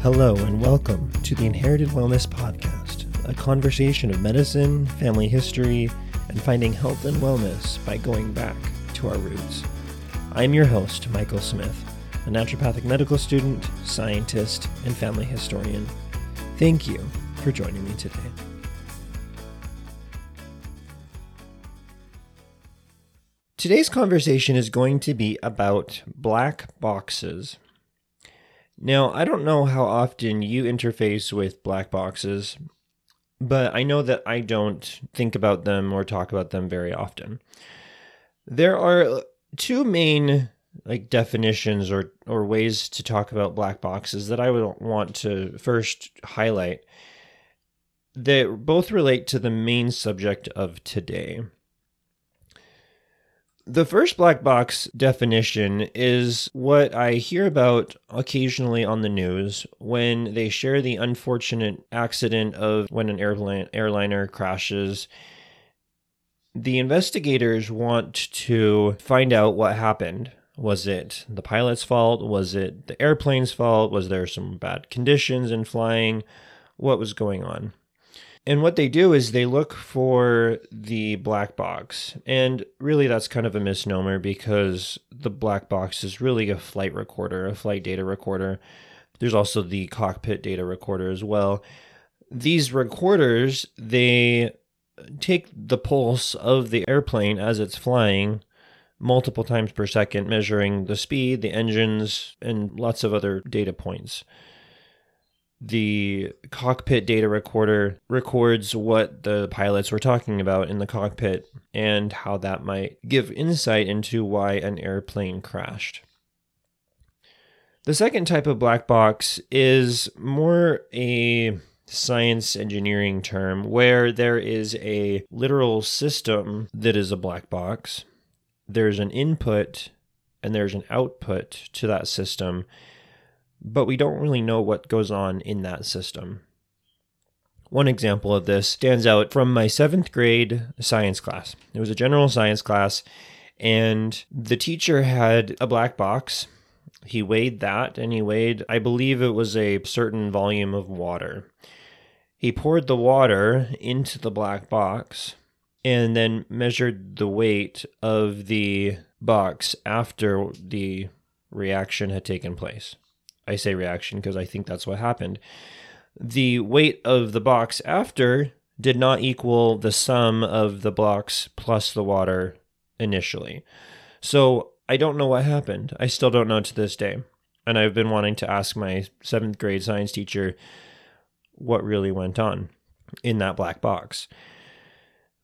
Hello, and welcome to the Inherited Wellness Podcast, a conversation of medicine, family history, and finding health and wellness by going back to our roots. I'm your host, Michael Smith, a naturopathic medical student, scientist, and family historian. Thank you for joining me today. Today's conversation is going to be about black boxes. Now, I don't know how often you interface with black boxes, but I know that I don't think about them or talk about them very often. There are two main like definitions or or ways to talk about black boxes that I would want to first highlight. They both relate to the main subject of today. The first black box definition is what I hear about occasionally on the news when they share the unfortunate accident of when an airline airliner crashes. The investigators want to find out what happened. Was it the pilot's fault? Was it the airplane's fault? Was there some bad conditions in flying? What was going on? And what they do is they look for the black box. And really, that's kind of a misnomer because the black box is really a flight recorder, a flight data recorder. There's also the cockpit data recorder as well. These recorders, they take the pulse of the airplane as it's flying multiple times per second, measuring the speed, the engines, and lots of other data points the cockpit data recorder records what the pilots were talking about in the cockpit and how that might give insight into why an airplane crashed. The second type of black box is more a science engineering term where there is a literal system that is a black box. There's an input and there's an output to that system but we don't really know what goes on in that system. One example of this stands out from my seventh grade science class. It was a general science class, and the teacher had a black box. He weighed that, and he weighed, I believe it was a certain volume of water. He poured the water into the black box and then measured the weight of the box after the reaction had taken place. I say reaction because I think that's what happened. The weight of the box after did not equal the sum of the blocks plus the water initially. So I don't know what happened. I still don't know to this day. And I've been wanting to ask my seventh grade science teacher what really went on in that black box.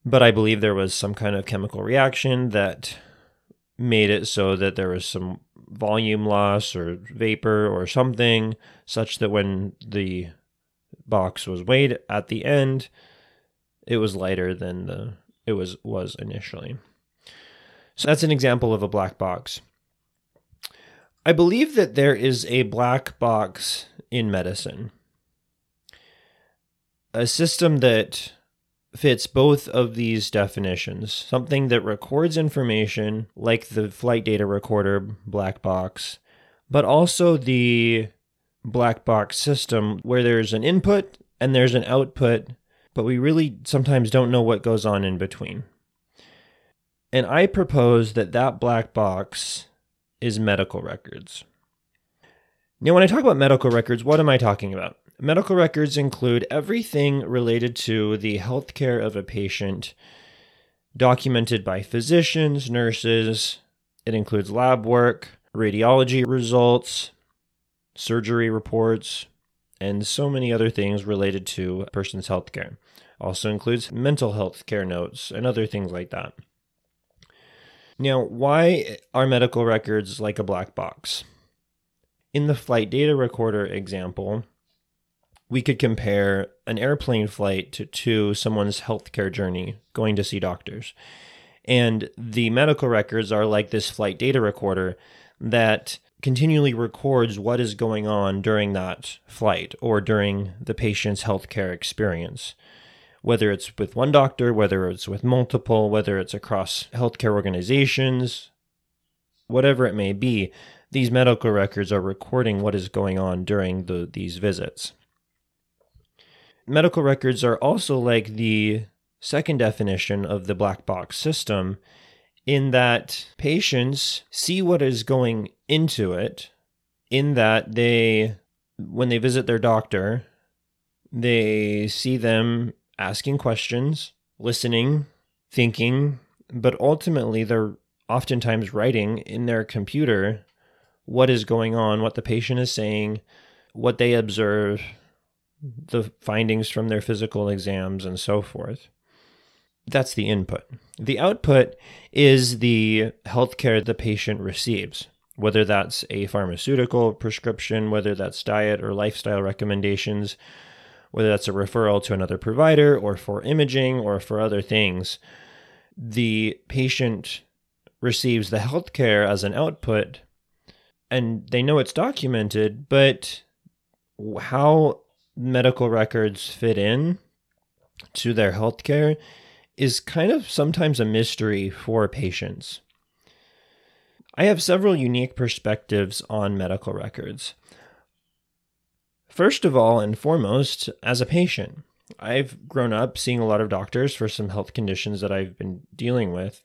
But I believe there was some kind of chemical reaction that made it so that there was some volume loss or vapor or something such that when the box was weighed at the end it was lighter than the it was was initially. So that's an example of a black box. I believe that there is a black box in medicine. A system that fits both of these definitions something that records information, like the flight data recorder black box, but also the black box system where there's an input and there's an output, but we really sometimes don't know what goes on in between. And I propose that that black box is medical records. Now, when I talk about medical records, what am I talking about? Medical records include everything related to the healthcare of a patient, documented by physicians, nurses. It includes lab work, radiology results, surgery reports, and so many other things related to a person's healthcare. Also includes mental health care notes and other things like that. Now, why are medical records like a black box? In the flight data recorder example, we could compare an airplane flight to, to someone's healthcare journey going to see doctors. And the medical records are like this flight data recorder that continually records what is going on during that flight or during the patient's healthcare experience. Whether it's with one doctor, whether it's with multiple, whether it's across healthcare organizations, whatever it may be, these medical records are recording what is going on during the, these visits. Medical records are also like the second definition of the black box system in that patients see what is going into it, in that they, when they visit their doctor, they see them asking questions, listening, thinking, but ultimately they're oftentimes writing in their computer what is going on, what the patient is saying, what they observe, the findings from their physical exams, and so forth. That's the input. The output is the healthcare the patient receives, whether that's a pharmaceutical prescription, whether that's diet or lifestyle recommendations, whether that's a referral to another provider or for imaging or for other things. The patient receives the healthcare as an output and they know it's documented, but how medical records fit in to their healthcare is kind of sometimes a mystery for patients. I have several unique perspectives on medical records. First of all and foremost, as a patient, I've grown up seeing a lot of doctors for some health conditions that I've been dealing with.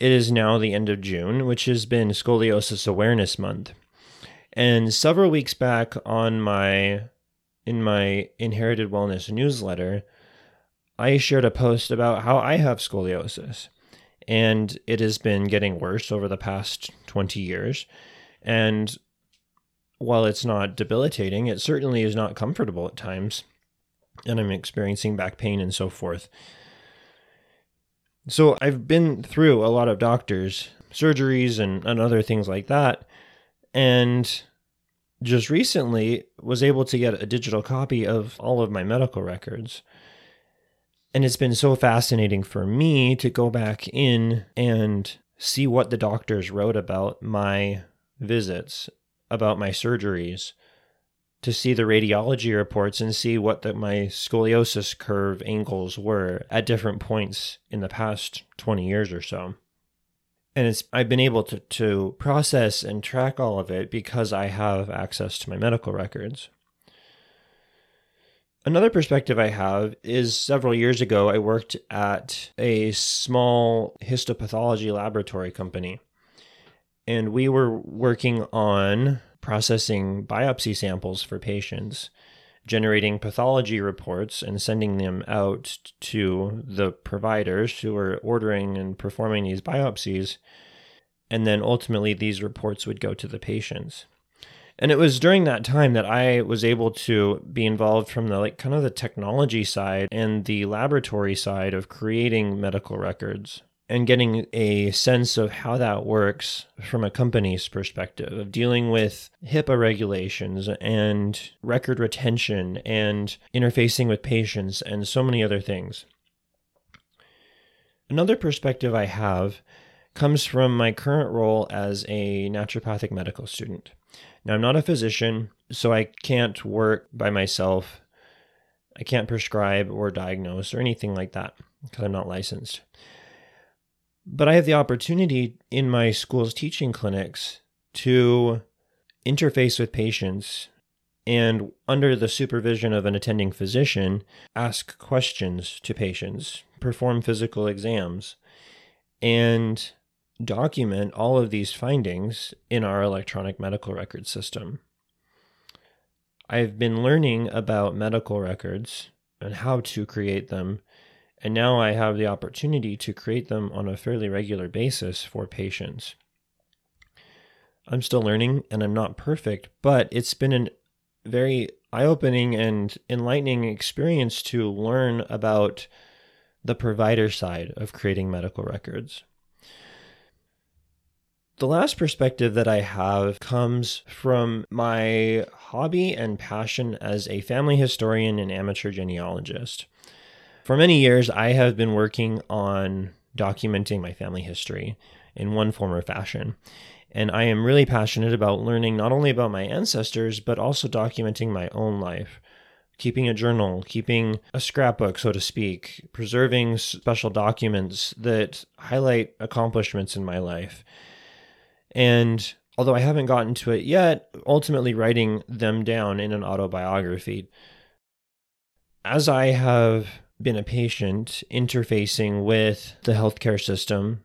It is now the end of June, which has been Scoliosis Awareness Month. And several weeks back on my in my Inherited Wellness newsletter, I shared a post about how I have scoliosis. And it has been getting worse over the past 20 years. And while it's not debilitating, it certainly is not comfortable at times. And I'm experiencing back pain and so forth. So I've been through a lot of doctors, surgeries, and, and other things like that. And just recently was able to get a digital copy of all of my medical records. And it's been so fascinating for me to go back in and see what the doctors wrote about my visits, about my surgeries, to see the radiology reports and see what the, my scoliosis curve angles were at different points in the past 20 years or so. And it's I've been able to, to process and track all of it because I have access to my medical records. Another perspective I have is several years ago, I worked at a small histopathology laboratory company. And we were working on processing biopsy samples for patients, generating pathology reports, and sending them out to the providers who are ordering and performing these biopsies. And then ultimately, these reports would go to the patients. And it was during that time that I was able to be involved from the like kind of the technology side and the laboratory side of creating medical records and getting a sense of how that works from a company's perspective of dealing with HIPAA regulations and record retention and interfacing with patients and so many other things. Another perspective I have comes from my current role as a naturopathic medical student. Now, I'm not a physician, so I can't work by myself. I can't prescribe or diagnose or anything like that because I'm not licensed. But I have the opportunity in my school's teaching clinics to interface with patients and, under the supervision of an attending physician, ask questions to patients, perform physical exams, and document all of these findings in our electronic medical record system. I've been learning about medical records and how to create them and now I have the opportunity to create them on a fairly regular basis for patients. I'm still learning and I'm not perfect, but it's been a very eye opening and enlightening experience to learn about the provider side of creating medical records. The last perspective that I have comes from my hobby and passion as a family historian and amateur genealogist. For many years, I have been working on documenting my family history in one form or fashion. And I am really passionate about learning not only about my ancestors, but also documenting my own life. Keeping a journal, keeping a scrapbook, so to speak, preserving special documents that highlight accomplishments in my life. And although I haven't gotten to it yet, ultimately writing them down in an autobiography. As I have been a patient interfacing with the healthcare system,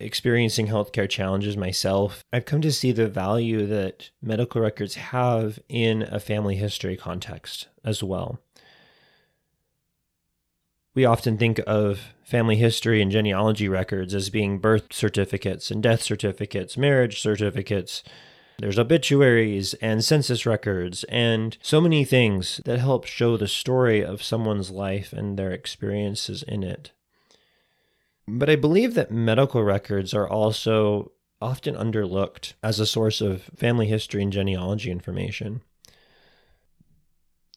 experiencing healthcare challenges myself, I've come to see the value that medical records have in a family history context as well. We often think of family history and genealogy records as being birth certificates and death certificates, marriage certificates. There's obituaries and census records and so many things that help show the story of someone's life and their experiences in it. But I believe that medical records are also often underlooked as a source of family history and genealogy information.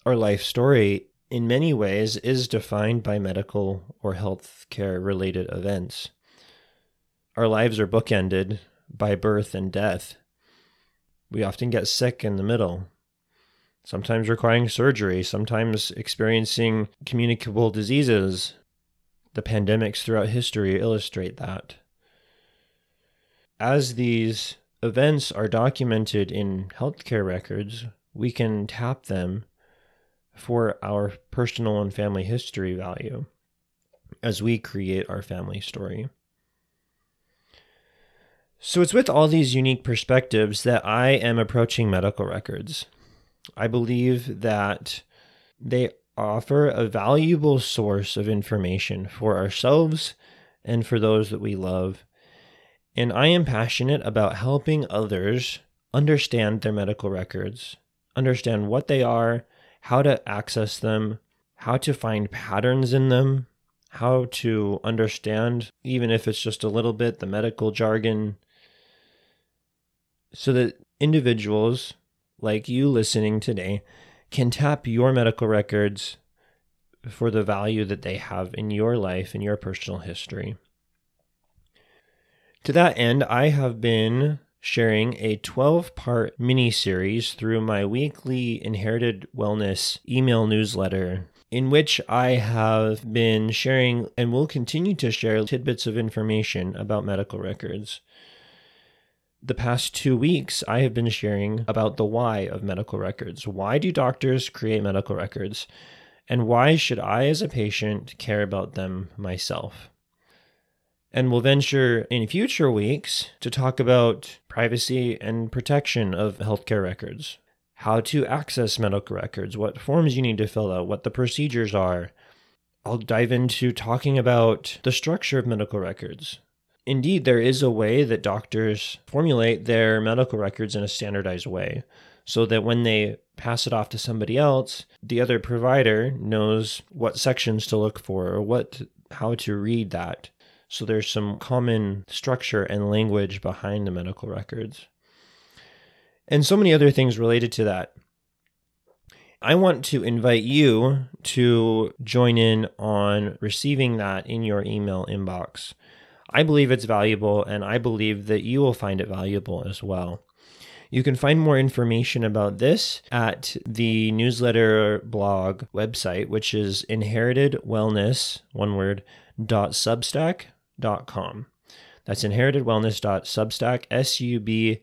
Our life story in many ways is defined by medical or healthcare related events. Our lives are bookended by birth and death. We often get sick in the middle, sometimes requiring surgery, sometimes experiencing communicable diseases. The pandemics throughout history illustrate that. As these events are documented in healthcare records, we can tap them for our personal and family history value as we create our family story. So it's with all these unique perspectives that I am approaching medical records. I believe that they offer a valuable source of information for ourselves and for those that we love. And I am passionate about helping others understand their medical records, understand what they are, how to access them, how to find patterns in them, how to understand, even if it's just a little bit, the medical jargon, so that individuals like you listening today can tap your medical records for the value that they have in your life and your personal history. To that end, I have been sharing a 12 part mini series through my weekly Inherited Wellness email newsletter, in which I have been sharing and will continue to share tidbits of information about medical records. The past two weeks, I have been sharing about the why of medical records. Why do doctors create medical records? And why should I, as a patient, care about them myself? And we'll venture in future weeks to talk about privacy and protection of healthcare records, how to access medical records, what forms you need to fill out, what the procedures are. I'll dive into talking about the structure of medical records. Indeed, there is a way that doctors formulate their medical records in a standardized way so that when they pass it off to somebody else, the other provider knows what sections to look for or what how to read that so there's some common structure and language behind the medical records. And so many other things related to that. I want to invite you to join in on receiving that in your email inbox. I believe it's valuable, and I believe that you will find it valuable as well. You can find more information about this at the newsletter blog website, which is inherited wellness, one word, dot substack inheritedwellness.com. That's inheritedwellness.substack, S-U-B-S-T-A-C-K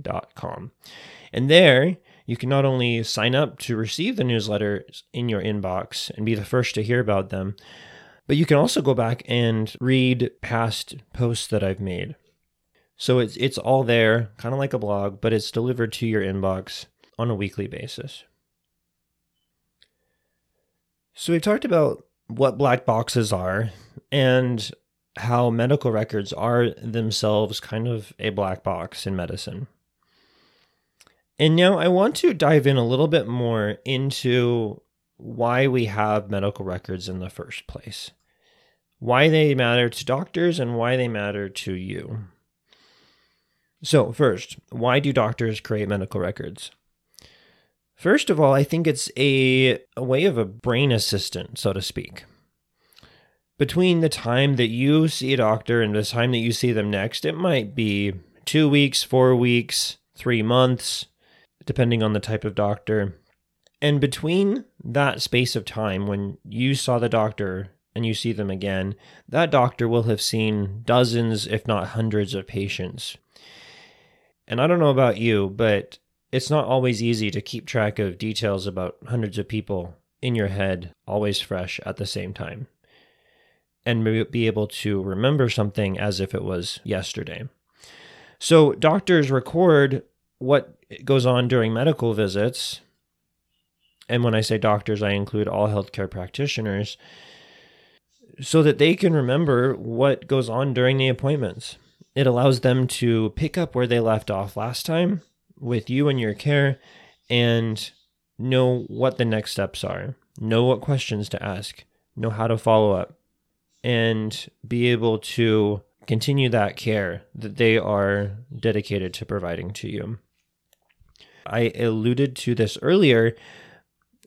dot com. And there you can not only sign up to receive the newsletters in your inbox and be the first to hear about them, but you can also go back and read past posts that I've made. So it's it's all there, kind of like a blog, but it's delivered to your inbox on a weekly basis. So we've talked about what black boxes are and how medical records are themselves kind of a black box in medicine. And now I want to dive in a little bit more into why we have medical records in the first place, why they matter to doctors, and why they matter to you. So, first, why do doctors create medical records? First of all, I think it's a, a way of a brain assistant, so to speak between the time that you see a doctor and the time that you see them next, it might be two weeks, four weeks, three months, depending on the type of doctor. And between that space of time when you saw the doctor and you see them again, that doctor will have seen dozens, if not hundreds, of patients. And I don't know about you, but it's not always easy to keep track of details about hundreds of people in your head, always fresh at the same time, and be able to remember something as if it was yesterday. So, doctors record what goes on during medical visits. And when I say doctors, I include all healthcare practitioners so that they can remember what goes on during the appointments. It allows them to pick up where they left off last time with you and your care and know what the next steps are, know what questions to ask, know how to follow up, and be able to continue that care that they are dedicated to providing to you. I alluded to this earlier,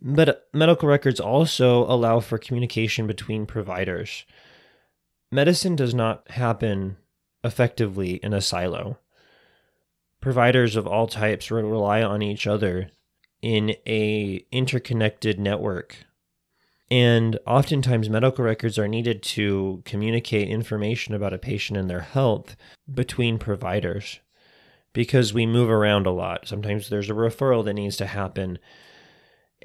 but medical records also allow for communication between providers. Medicine does not happen effectively in a silo. Providers of all types rely on each other in a interconnected network. And oftentimes medical records are needed to communicate information about a patient and their health between providers because we move around a lot. Sometimes there's a referral that needs to happen.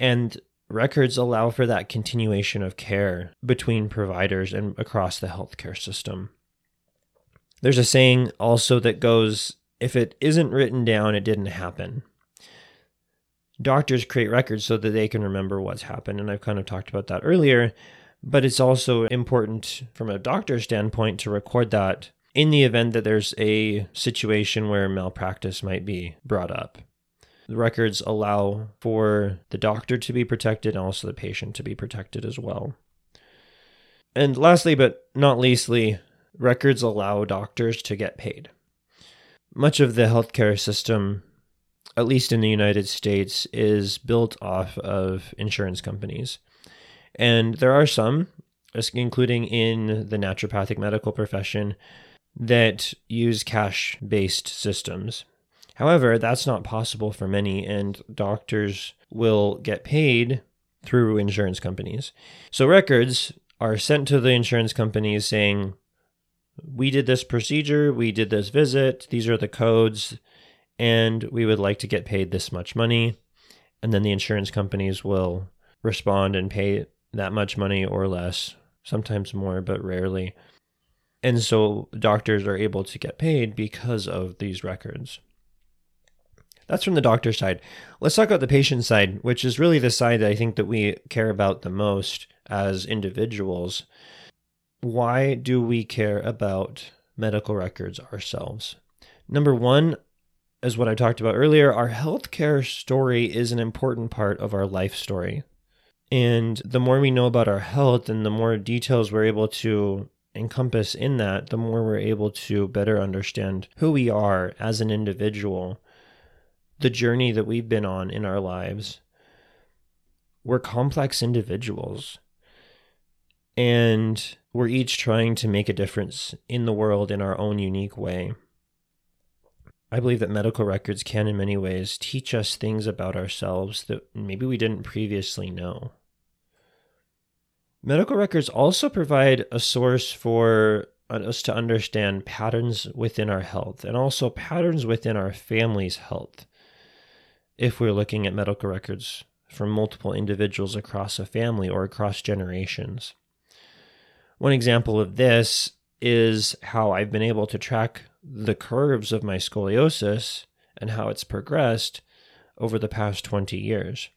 And records allow for that continuation of care between providers and across the healthcare system. There's a saying also that goes if it isn't written down, it didn't happen. Doctors create records so that they can remember what's happened. And I've kind of talked about that earlier. But it's also important from a doctor's standpoint to record that in the event that there's a situation where malpractice might be brought up. The records allow for the doctor to be protected and also the patient to be protected as well. And lastly, but not leastly, records allow doctors to get paid. Much of the healthcare system, at least in the United States, is built off of insurance companies. And there are some, including in the naturopathic medical profession, that use cash based systems. However, that's not possible for many, and doctors will get paid through insurance companies. So records are sent to the insurance companies saying, We did this procedure, we did this visit, these are the codes, and we would like to get paid this much money. And then the insurance companies will respond and pay that much money or less, sometimes more, but rarely. And so doctors are able to get paid because of these records. That's from the doctor side. Let's talk about the patient side, which is really the side that I think that we care about the most as individuals. Why do we care about medical records ourselves? Number one, as what I talked about earlier, our healthcare story is an important part of our life story. And the more we know about our health and the more details we're able to encompass in that, the more we're able to better understand who we are as an individual, the journey that we've been on in our lives. We're complex individuals. And we're each trying to make a difference in the world in our own unique way. I believe that medical records can, in many ways, teach us things about ourselves that maybe we didn't previously know. Medical records also provide a source for us to understand patterns within our health and also patterns within our family's health. If we're looking at medical records from multiple individuals across a family or across generations. One example of this is how I've been able to track the curves of my scoliosis and how it's progressed over the past 20 years.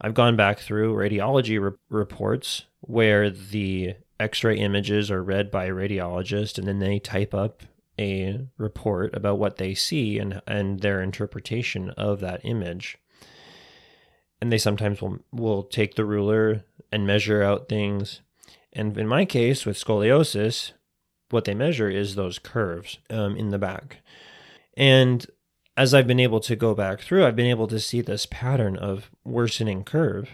I've gone back through radiology re- reports where the x-ray images are read by a radiologist and then they type up a report about what they see and and their interpretation of that image. And they sometimes will will take the ruler and measure out things. And in my case with scoliosis what they measure is those curves um, in the back. And as i've been able to go back through i've been able to see this pattern of worsening curve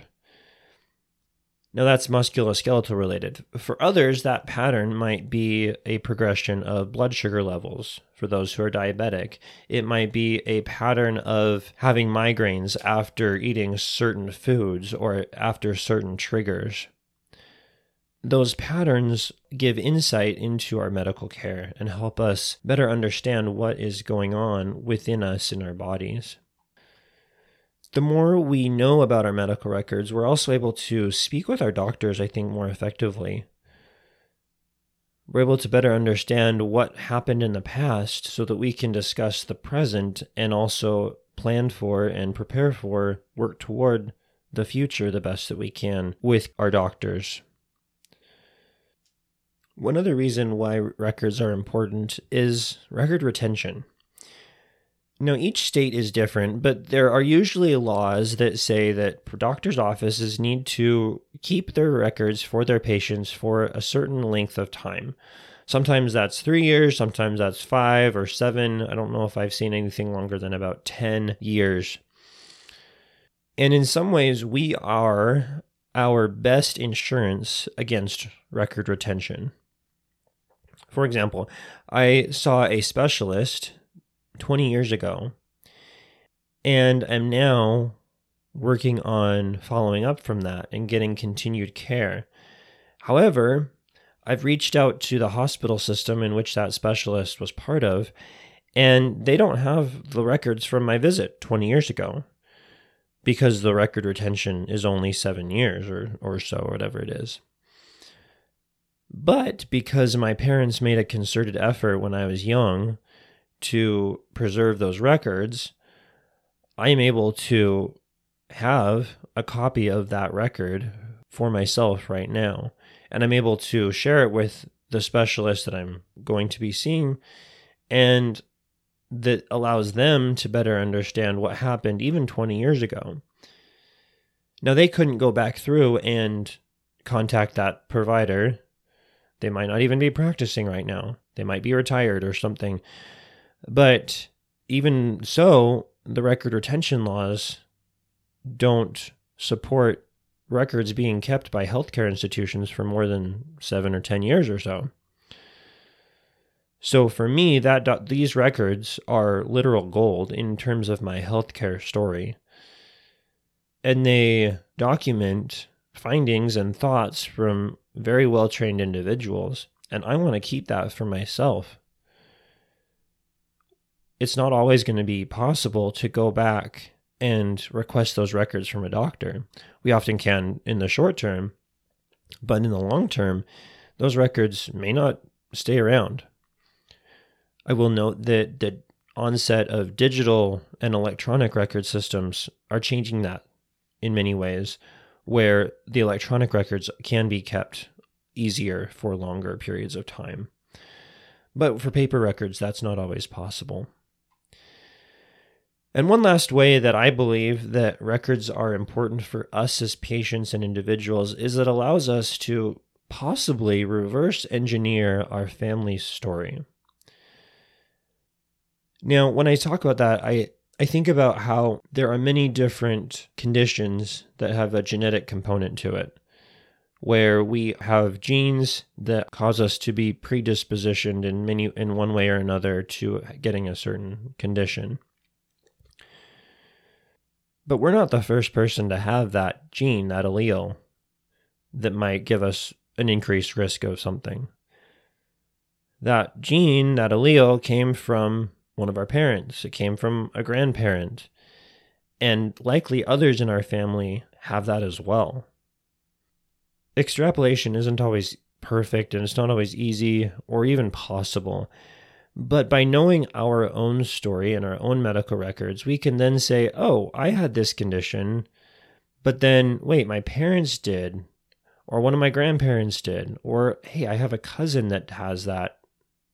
now, that's musculoskeletal related. For others, that pattern might be a progression of blood sugar levels for those who are diabetic. It might be a pattern of having migraines after eating certain foods or after certain triggers. those patterns give insight into our medical care and help us better understand what is going on within us in our bodies. The more we know about our medical records, we're also able to speak with our doctors, I think, more effectively. We're able to better understand what happened in the past so that we can discuss the present and also plan for and prepare for, work toward the future the best that we can with our doctors. One other reason why records are important is record retention. Now, each state is different, but there are usually laws that say that doctors' offices need to keep their records for their patients for a certain length of time. Sometimes that's three years, sometimes that's five or seven. I don't know if I've seen anything longer than about 10 years. And in some ways, we are our best insurance against record retention. For example, I saw a specialist 20 years ago and I'm now working on following up from that and getting continued care. However, I've reached out to the hospital system in which that specialist was part of, and they don't have the records from my visit 20 years ago because the record retention is only seven years or, or so, whatever it is. But because my parents made a concerted effort when I was young to preserve those records, I am able to have a copy of that record for myself right now. And I'm able to share it with the specialist that I'm going to be seeing. And that allows them to better understand what happened even 20 years ago. Now, they couldn't go back through and contact that provider they might not even be practicing right now. They might be retired or something. But even so, the record retention laws don't support records being kept by healthcare institutions for more than seven or 10 years or so. So for me, that these records are literal gold in terms of my healthcare story. And they document findings and thoughts from very well trained individuals, and I want to keep that for myself. It's not always going to be possible to go back and request those records from a doctor. We often can in the short term, but in the long term, those records may not stay around. I will note that the onset of digital and electronic record systems are changing that in many ways where the electronic records can be kept easier for longer periods of time. But for paper records, that's not always possible. And one last way that I believe that records are important for us as patients and individuals is that it allows us to possibly reverse engineer our family story. Now, when I talk about that, I I think about how there are many different conditions that have a genetic component to it, where we have genes that cause us to be predispositioned in many in one way or another to getting a certain condition. But we're not the first person to have that gene, that allele, that might give us an increased risk of something. That gene, that allele, came from one of our parents, it came from a grandparent, and likely others in our family have that as well. Extrapolation isn't always perfect and it's not always easy or even possible. But by knowing our own story and our own medical records, we can then say, oh, I had this condition, but then wait, my parents did, or one of my grandparents did, or hey, I have a cousin that has that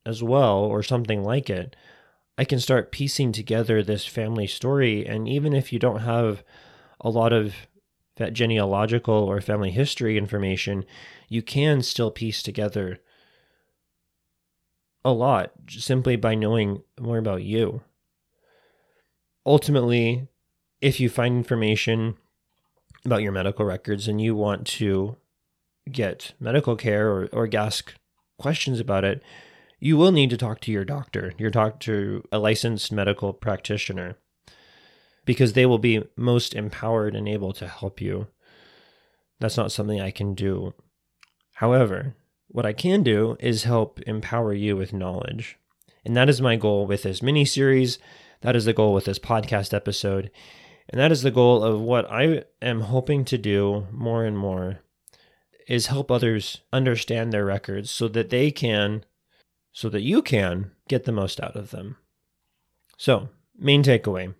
as well, or something like it. I can start piecing together this family story. And even if you don't have a lot of genealogical or family history information, you can still piece together a lot simply by knowing more about you. Ultimately, if you find information about your medical records and you want to get medical care or, or ask questions about it, you will need to talk to your doctor, your to a licensed medical practitioner, because they will be most empowered and able to help you. That's not something I can do However, what I can do is help empower you with knowledge. And that is my goal with this mini series. That is the goal with this podcast episode. And that is the goal of what I am hoping to do more and more is help others understand their records so that they can, so that you can get the most out of them. So, main takeaway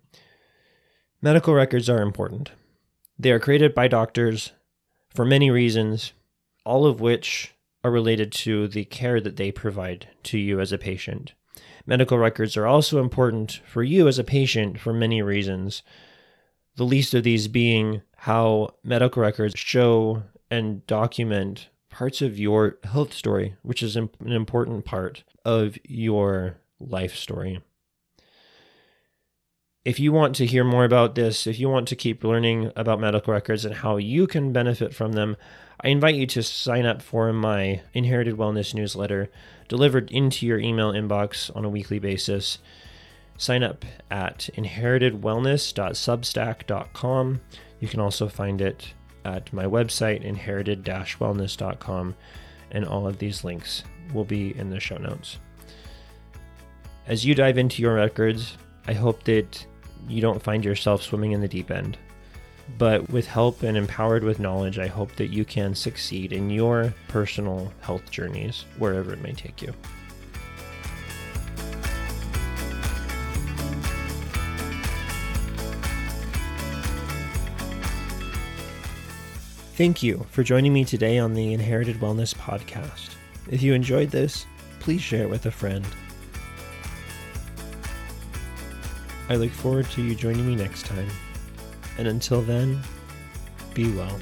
medical records are important. They are created by doctors for many reasons, all of which are related to the care that they provide to you as a patient. Medical records are also important for you as a patient for many reasons, the least of these being how medical records show and document parts of your health story, which is an important part of your life story. If you want to hear more about this, if you want to keep learning about medical records and how you can benefit from them, I invite you to sign up for my Inherited Wellness newsletter delivered into your email inbox on a weekly basis. Sign up at inheritedwellness.substack.com. You can also find it at my website, inherited wellness.com, and all of these links will be in the show notes. As you dive into your records, I hope that you don't find yourself swimming in the deep end. But with help and empowered with knowledge, I hope that you can succeed in your personal health journeys, wherever it may take you. Thank you for joining me today on the Inherited Wellness Podcast. If you enjoyed this, please share it with a friend. I look forward to you joining me next time. And until then, be well.